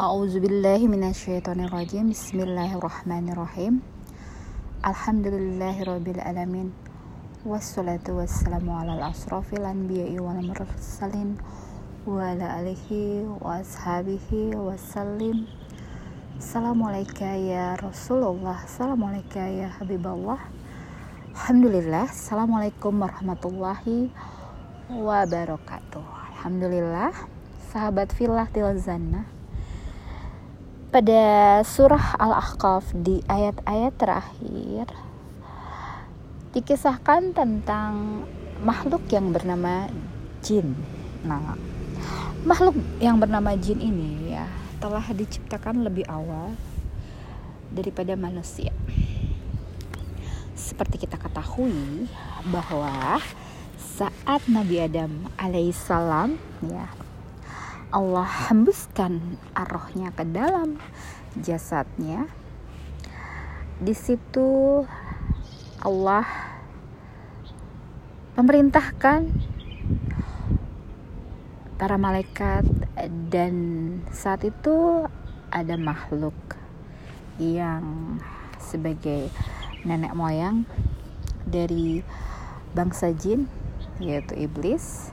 A'udzubillahiminasyaitonirrajim Bismillahirrahmanirrahim. Alhamdulillahirrabbilalamin Wassalatu wassalamu ala asrafil anbiya'i wal mursalin Wa ala alihi wa ashabihi wassalim Assalamualaikum ya Rasulullah. Assalamualaikum ya Habiballah Alhamdulillah. Assalamualaikum warahmatullahi wabarakatuh. Alhamdulillah. Sahabat filah tilzannah pada surah Al-Ahqaf di ayat-ayat terakhir dikisahkan tentang makhluk yang bernama jin. Nah, makhluk yang bernama jin ini ya telah diciptakan lebih awal daripada manusia. Seperti kita ketahui bahwa saat Nabi Adam alaihissalam ya Allah hembuskan arrohnya ke dalam jasadnya. Di situ Allah memerintahkan para malaikat dan saat itu ada makhluk yang sebagai nenek moyang dari bangsa jin yaitu iblis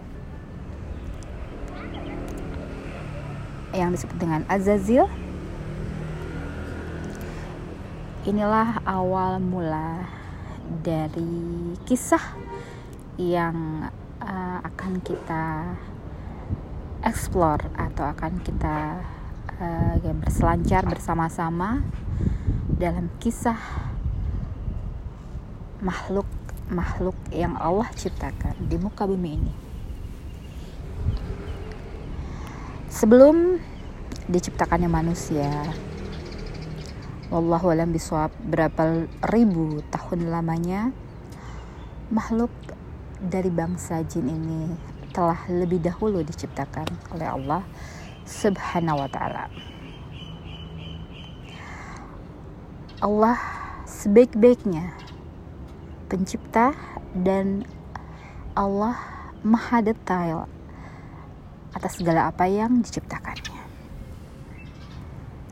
yang disebut dengan Azazil inilah awal mula dari kisah yang uh, akan kita explore atau akan kita uh, berselancar bersama-sama dalam kisah makhluk makhluk yang Allah ciptakan di muka bumi ini. Sebelum diciptakannya manusia Wallahu alam biswab berapa ribu tahun lamanya makhluk dari bangsa jin ini telah lebih dahulu diciptakan oleh Allah Subhanahu wa taala. Allah sebaik-baiknya pencipta dan Allah maha detail atas segala apa yang diciptakannya.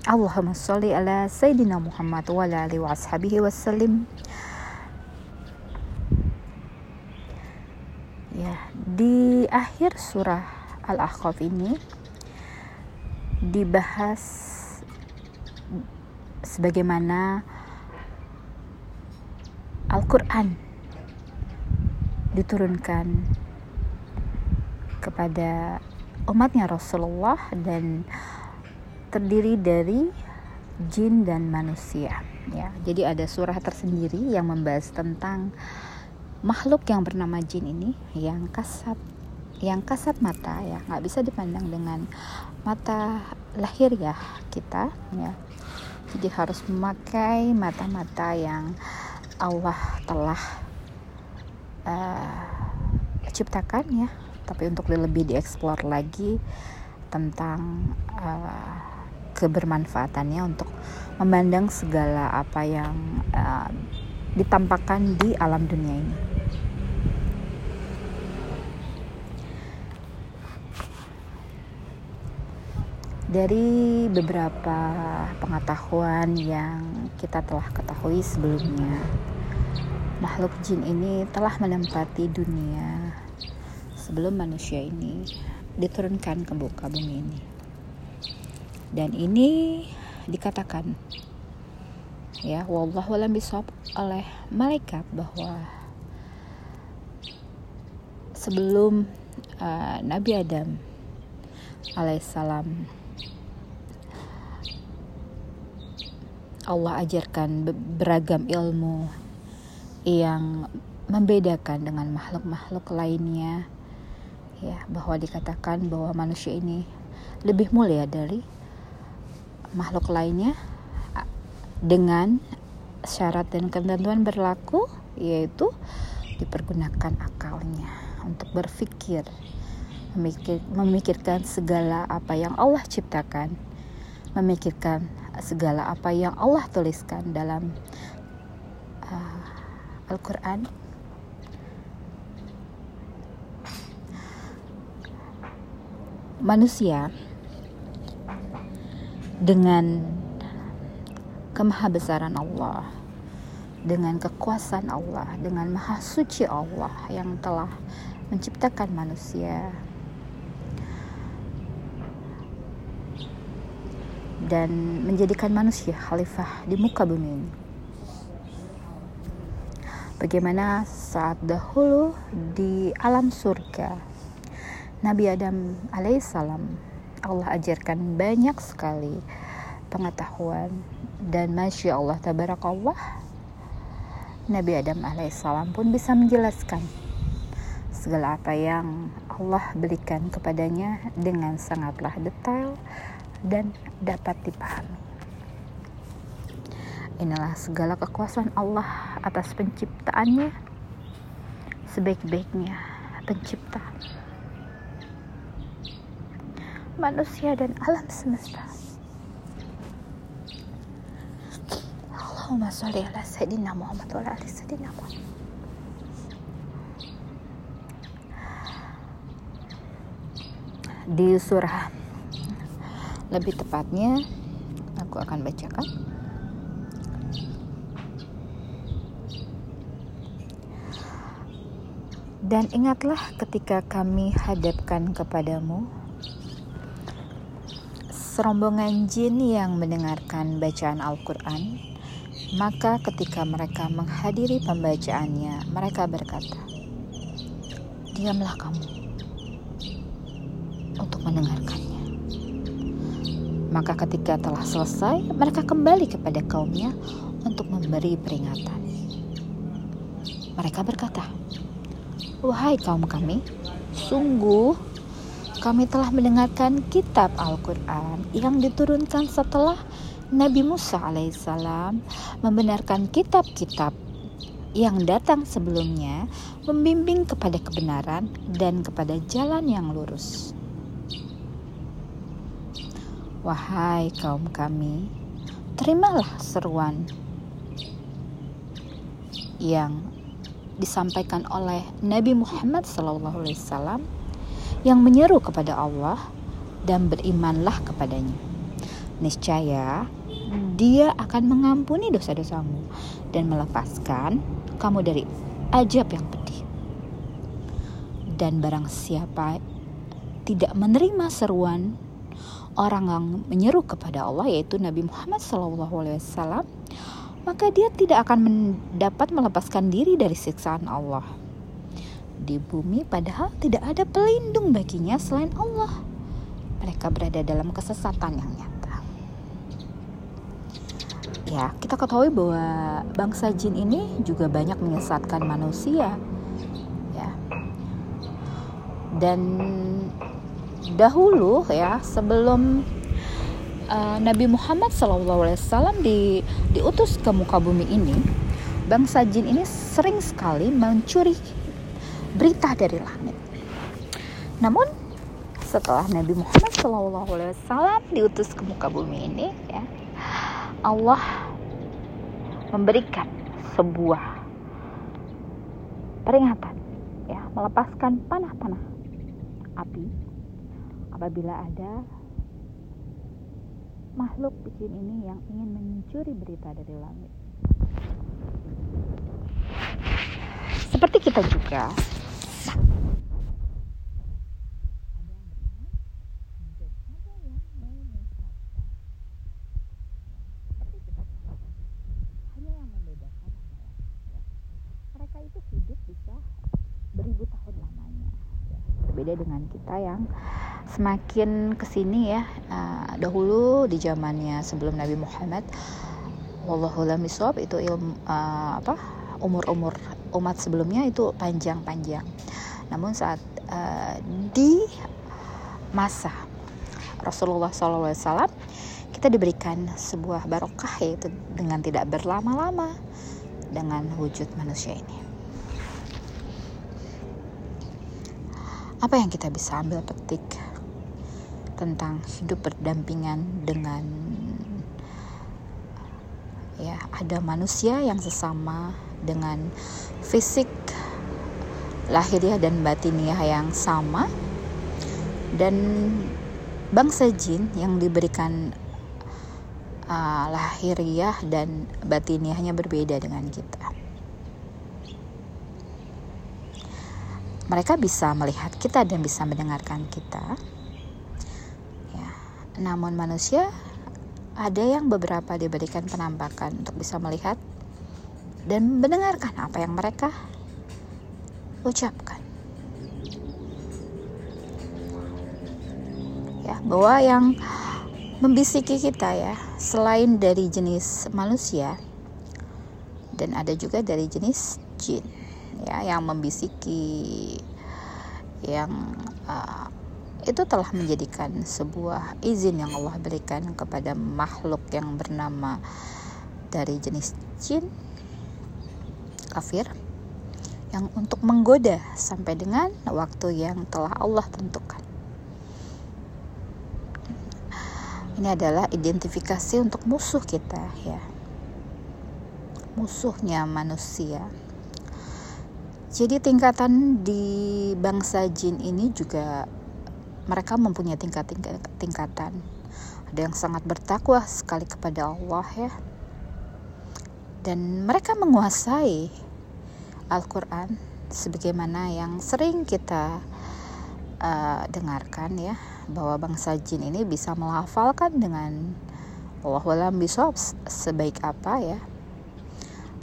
Allahumma sholli ala Sayyidina Muhammad wa ala alihi wa ashabihi wasallim. Ya, di akhir surah Al-Ahqaf ini dibahas sebagaimana Al-Quran diturunkan kepada umatnya Rasulullah dan terdiri dari jin dan manusia. Ya jadi ada surah tersendiri yang membahas tentang makhluk yang bernama jin ini yang kasat yang kasat mata ya. Nggak bisa dipandang dengan mata lahir ya kita ya. Jadi harus memakai mata-mata yang Allah telah uh, ciptakan ya tapi untuk lebih dieksplor lagi tentang uh, kebermanfaatannya untuk memandang segala apa yang uh, ditampakkan di alam dunia ini. Dari beberapa pengetahuan yang kita telah ketahui sebelumnya, makhluk jin ini telah menempati dunia sebelum manusia ini diturunkan ke muka bumi ini. Dan ini dikatakan ya wallahu alam bisawab oleh malaikat bahwa sebelum uh, Nabi Adam alaihissalam Allah ajarkan beragam ilmu yang membedakan dengan makhluk-makhluk lainnya ya bahwa dikatakan bahwa manusia ini lebih mulia dari makhluk lainnya dengan syarat dan ketentuan berlaku yaitu dipergunakan akalnya untuk berpikir memikir, memikirkan segala apa yang Allah ciptakan memikirkan segala apa yang Allah tuliskan dalam uh, Al-Quran manusia dengan kemahabesaran Allah dengan kekuasaan Allah dengan maha suci Allah yang telah menciptakan manusia dan menjadikan manusia khalifah di muka bumi ini. Bagaimana saat dahulu di alam surga Nabi Adam alaihissalam Allah ajarkan banyak sekali pengetahuan dan masya Allah tabarakallah Nabi Adam alaihissalam pun bisa menjelaskan segala apa yang Allah berikan kepadanya dengan sangatlah detail dan dapat dipahami. Inilah segala kekuasaan Allah atas penciptaannya sebaik-baiknya pencipta manusia dan alam semesta. Allahumma sholli ala sayyidina Muhammad wa ala sayyidina Muhammad. Di surah lebih tepatnya aku akan bacakan Dan ingatlah ketika kami hadapkan kepadamu serombongan jin yang mendengarkan bacaan Al-Quran, maka ketika mereka menghadiri pembacaannya, mereka berkata, "Diamlah kamu untuk mendengarkannya." Maka ketika telah selesai, mereka kembali kepada kaumnya untuk memberi peringatan. Mereka berkata, Wahai kaum kami, sungguh kami telah mendengarkan kitab Al-Quran yang diturunkan setelah Nabi Musa alaihissalam membenarkan kitab-kitab yang datang sebelumnya membimbing kepada kebenaran dan kepada jalan yang lurus. Wahai kaum kami, terimalah seruan yang disampaikan oleh Nabi Muhammad SAW yang menyeru kepada Allah dan berimanlah kepadanya. Niscaya dia akan mengampuni dosa-dosamu dan melepaskan kamu dari ajab yang pedih. Dan barang siapa tidak menerima seruan orang yang menyeru kepada Allah yaitu Nabi Muhammad SAW, maka dia tidak akan mendapat melepaskan diri dari siksaan Allah. Di bumi padahal tidak ada pelindung baginya selain Allah. Mereka berada dalam kesesatan yang nyata. Ya, kita ketahui bahwa bangsa jin ini juga banyak menyesatkan manusia. Ya. Dan dahulu ya sebelum uh, Nabi Muhammad SAW di, diutus ke muka bumi ini, bangsa jin ini sering sekali mencuri berita dari langit. Namun setelah Nabi Muhammad SAW diutus ke muka bumi ini, ya, Allah memberikan sebuah peringatan, ya, melepaskan panah-panah api apabila ada makhluk jin ini yang ingin mencuri berita dari langit. Seperti kita juga. mereka itu hidup bisa beribu tahun lamanya. Berbeda dengan kita yang semakin ke sini ya uh, dahulu di zamannya sebelum Nabi Muhammad wallahu itu ilmu uh, apa umur-umur umat sebelumnya itu panjang-panjang. Namun saat uh, di masa Rasulullah SAW kita diberikan sebuah barokah yaitu dengan tidak berlama-lama dengan wujud manusia ini apa yang kita bisa ambil petik tentang hidup berdampingan dengan ya ada manusia yang sesama dengan fisik lahiriah dan batiniah yang sama dan bangsa jin yang diberikan uh, lahiriah dan batiniahnya berbeda dengan kita. Mereka bisa melihat kita dan bisa mendengarkan kita. Ya, namun manusia ada yang beberapa diberikan penampakan untuk bisa melihat dan mendengarkan apa yang mereka ucapkan. Ya, bahwa yang membisiki kita ya selain dari jenis manusia dan ada juga dari jenis jin ya yang membisiki yang uh, itu telah menjadikan sebuah izin yang Allah berikan kepada makhluk yang bernama dari jenis jin kafir yang untuk menggoda sampai dengan waktu yang telah Allah tentukan. Ini adalah identifikasi untuk musuh kita ya. Musuhnya manusia jadi tingkatan di bangsa jin ini juga mereka mempunyai tingkat-tingkatan ada yang sangat bertakwa sekali kepada Allah ya. Dan mereka menguasai Al-Quran sebagaimana yang sering kita uh, dengarkan ya bahwa bangsa jin ini bisa melafalkan dengan Allahualam bisawab sebaik apa ya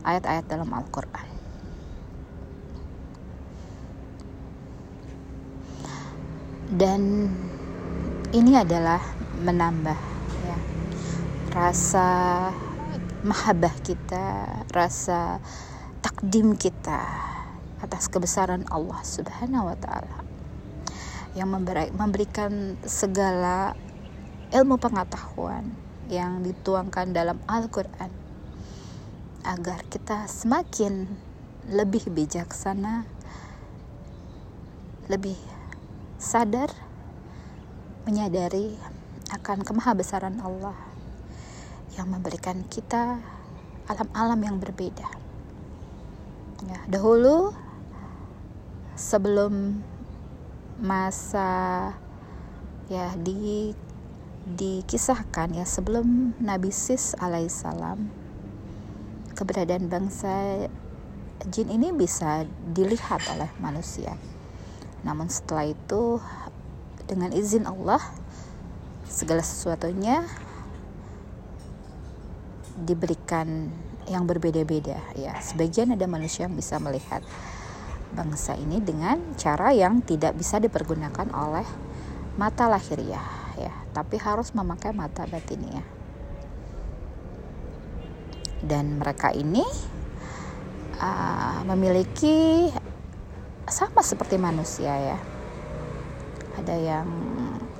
ayat-ayat dalam Al-Quran dan ini adalah menambah ya rasa mahabbah kita rasa takdim kita atas kebesaran Allah Subhanahu wa taala yang memberikan segala ilmu pengetahuan yang dituangkan dalam Al-Quran agar kita semakin lebih bijaksana, lebih sadar, menyadari akan kemahabesaran Allah yang memberikan kita alam-alam yang berbeda. Ya, dahulu sebelum masa ya di dikisahkan ya sebelum Nabi Sis alaihissalam keberadaan bangsa jin ini bisa dilihat oleh manusia. Namun setelah itu dengan izin Allah segala sesuatunya diberikan yang berbeda-beda ya. Sebagian ada manusia yang bisa melihat bangsa ini dengan cara yang tidak bisa dipergunakan oleh mata lahiriah ya, tapi harus memakai mata batiniah. Dan mereka ini uh, memiliki sama seperti manusia ya. Ada yang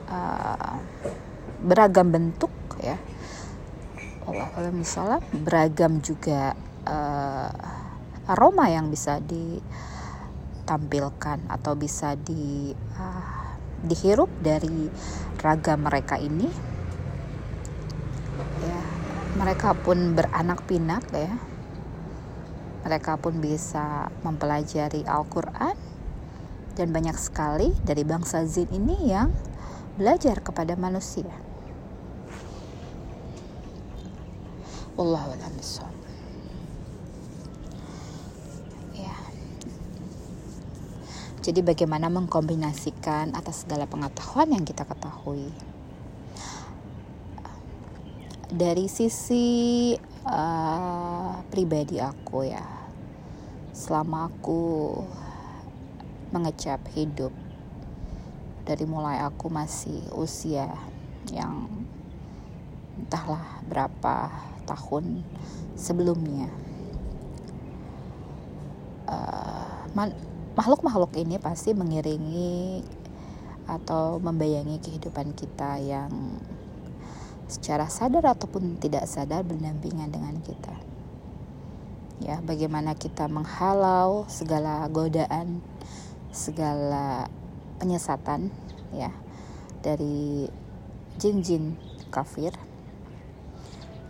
uh, beragam bentuk ya. Allah misalnya beragam juga uh, aroma yang bisa di tampilkan atau bisa di uh, dihirup dari raga mereka ini ya mereka pun beranak pinak ya mereka pun bisa mempelajari Al-Quran dan banyak sekali dari bangsa Zin ini yang belajar kepada manusia. Wallahu a'lam Jadi bagaimana mengkombinasikan atas segala pengetahuan yang kita ketahui. Dari sisi uh, pribadi aku ya, selama aku mengecap hidup dari mulai aku masih usia yang entahlah berapa tahun sebelumnya. Uh, makhluk-makhluk ini pasti mengiringi atau membayangi kehidupan kita yang secara sadar ataupun tidak sadar berdampingan dengan kita. Ya, bagaimana kita menghalau segala godaan, segala penyesatan ya dari jin-jin kafir.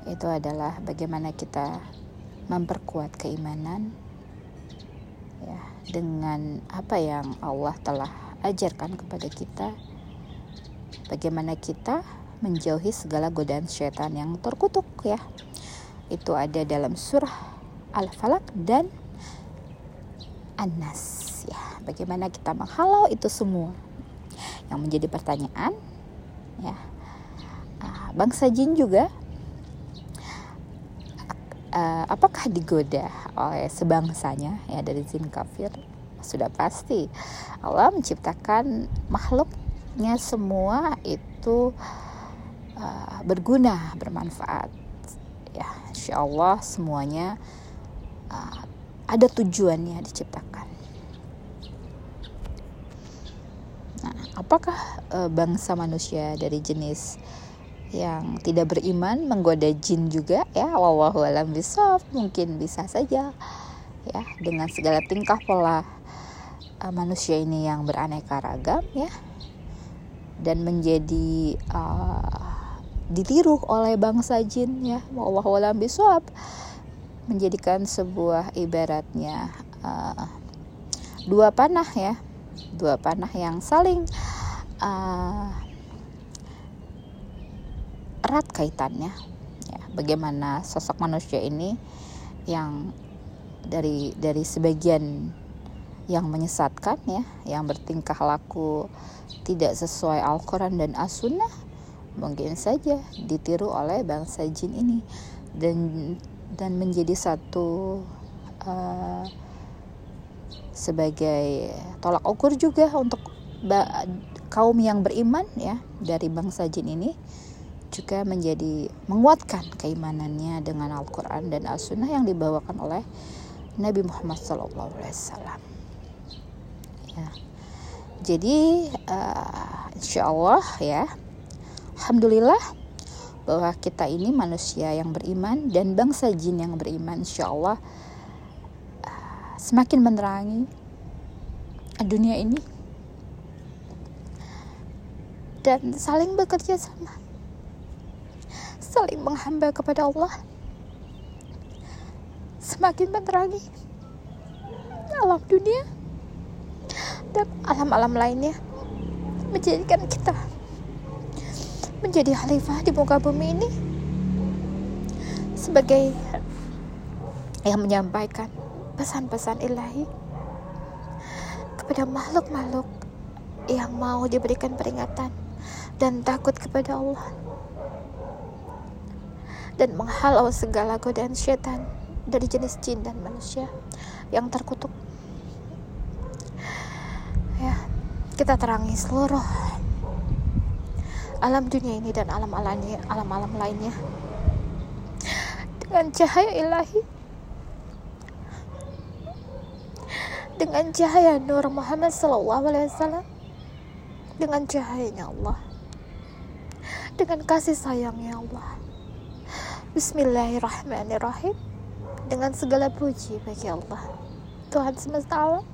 Itu adalah bagaimana kita memperkuat keimanan ya dengan apa yang Allah telah ajarkan kepada kita bagaimana kita menjauhi segala godaan syaitan yang terkutuk ya. Itu ada dalam surah Al-Falaq dan An-Nas ya. Bagaimana kita menghalau itu semua? Yang menjadi pertanyaan ya. Ah, bangsa jin juga uh, apakah digoda oleh sebangsanya ya dari jin kafir sudah pasti Allah menciptakan makhluknya semua itu uh, berguna bermanfaat ya Insya Allah semuanya uh, ada tujuannya diciptakan. Nah apakah uh, bangsa manusia dari jenis yang tidak beriman menggoda jin juga? Ya wallahu alam bisawab. Mungkin bisa saja ya dengan segala tingkah pola uh, manusia ini yang beraneka ragam ya dan menjadi uh, ditiru oleh bangsa jin ya wallahu alam bisawab menjadikan sebuah ibaratnya uh, dua panah ya dua panah yang saling uh, erat kaitannya. Ya bagaimana sosok manusia ini yang dari dari sebagian yang menyesatkan ya yang bertingkah laku tidak sesuai Al-Quran dan As-Sunnah mungkin saja ditiru oleh bangsa jin ini. Dan dan menjadi satu uh, sebagai tolak ukur juga untuk kaum yang beriman ya dari bangsa jin ini juga menjadi menguatkan keimanannya dengan Al-Quran dan As-Sunnah yang dibawakan oleh Nabi Muhammad SAW. Ya. Jadi uh, insya Allah ya, Alhamdulillah bahwa kita ini manusia yang beriman dan bangsa jin yang beriman insya Allah semakin menerangi dunia ini. Dan saling bekerja sama saling menghamba kepada Allah semakin menerangi alam dunia dan alam-alam lainnya menjadikan kita menjadi khalifah di muka bumi ini sebagai yang menyampaikan pesan-pesan ilahi kepada makhluk-makhluk yang mau diberikan peringatan dan takut kepada Allah dan menghalau segala godaan syaitan dari jenis jin dan manusia yang terkutuk. Ya, kita terangi seluruh alam dunia ini dan alam alamnya, alam-alam lainnya. Dengan cahaya ilahi, dengan cahaya Nur Muhammad Sallallahu Alaihi Wasallam, dengan cahayanya Allah, dengan kasih sayangnya Allah. Bismillahirrahmanirrahim. Dengan segala puji bagi Allah. Tuhan semesta alam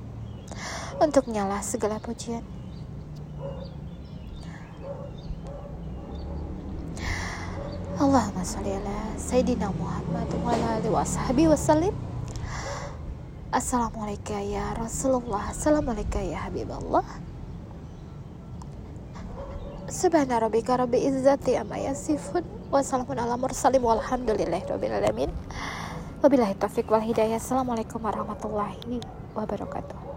Untuk nyala segala pujian Allahumma salli ala Sayyidina Muhammad wa ala alihi wa sahbihi wasallim Assalamualaikum ya Rasulullah Assalamualaikum ya Habibullah. Subhana rabbika rabbi izzati amma yasifun wassalamun ala mursalim walhamdulillahi rabbil alamin. Wabillahi taufiq wal hidayah. Assalamualaikum warahmatullahi wabarakatuh